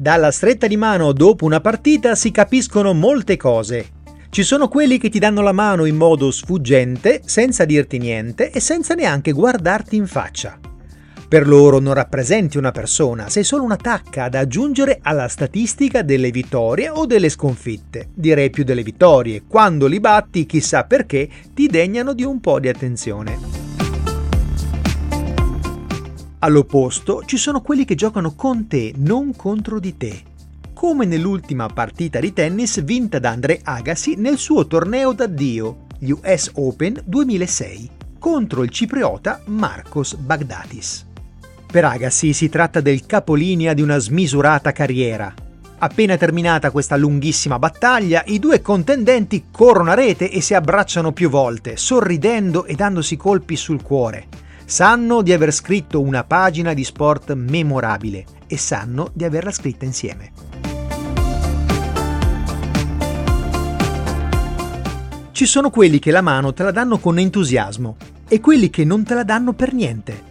Dalla stretta di mano dopo una partita si capiscono molte cose. Ci sono quelli che ti danno la mano in modo sfuggente, senza dirti niente e senza neanche guardarti in faccia. Per loro non rappresenti una persona, sei solo una tacca da aggiungere alla statistica delle vittorie o delle sconfitte. Direi più delle vittorie. Quando li batti, chissà perché, ti degnano di un po' di attenzione. All'opposto ci sono quelli che giocano con te, non contro di te. Come nell'ultima partita di tennis vinta da André Agassi nel suo torneo d'addio, gli US Open 2006, contro il cipriota Marcos Bagdatis. Per Agassi si tratta del capolinea di una smisurata carriera. Appena terminata questa lunghissima battaglia, i due contendenti corrono a rete e si abbracciano più volte, sorridendo e dandosi colpi sul cuore sanno di aver scritto una pagina di sport memorabile e sanno di averla scritta insieme. Ci sono quelli che la mano te la danno con entusiasmo e quelli che non te la danno per niente.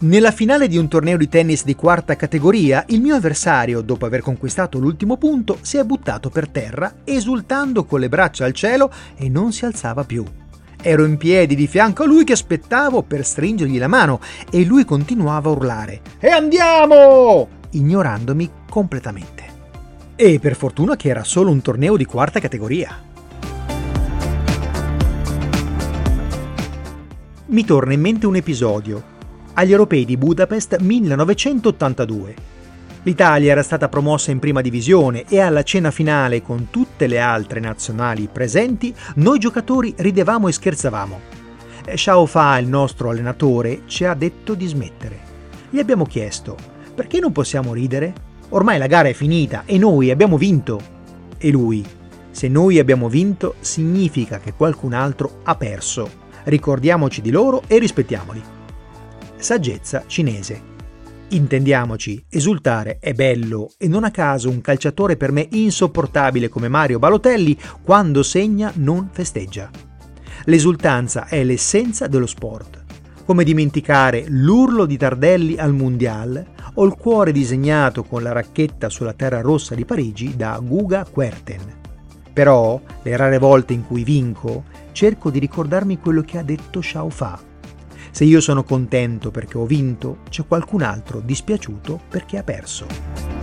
Nella finale di un torneo di tennis di quarta categoria, il mio avversario, dopo aver conquistato l'ultimo punto, si è buttato per terra, esultando con le braccia al cielo e non si alzava più. Ero in piedi di fianco a lui che aspettavo per stringergli la mano e lui continuava a urlare E andiamo! ignorandomi completamente. E per fortuna che era solo un torneo di quarta categoria. Mi torna in mente un episodio. Agli europei di Budapest 1982 L'Italia era stata promossa in prima divisione e alla cena finale con tutte le altre nazionali presenti, noi giocatori ridevamo e scherzavamo. Xiao Fa, il nostro allenatore, ci ha detto di smettere. Gli abbiamo chiesto, perché non possiamo ridere? Ormai la gara è finita e noi abbiamo vinto. E lui, se noi abbiamo vinto significa che qualcun altro ha perso. Ricordiamoci di loro e rispettiamoli. Saggezza cinese. Intendiamoci, esultare è bello e non a caso un calciatore per me insopportabile come Mario Balotelli quando segna non festeggia. L'esultanza è l'essenza dello sport. Come dimenticare l'urlo di Tardelli al Mundial o il cuore disegnato con la racchetta sulla terra rossa di Parigi da Guga Querten. Però, le rare volte in cui vinco, cerco di ricordarmi quello che ha detto Xiao Fa se io sono contento perché ho vinto, c'è qualcun altro dispiaciuto perché ha perso.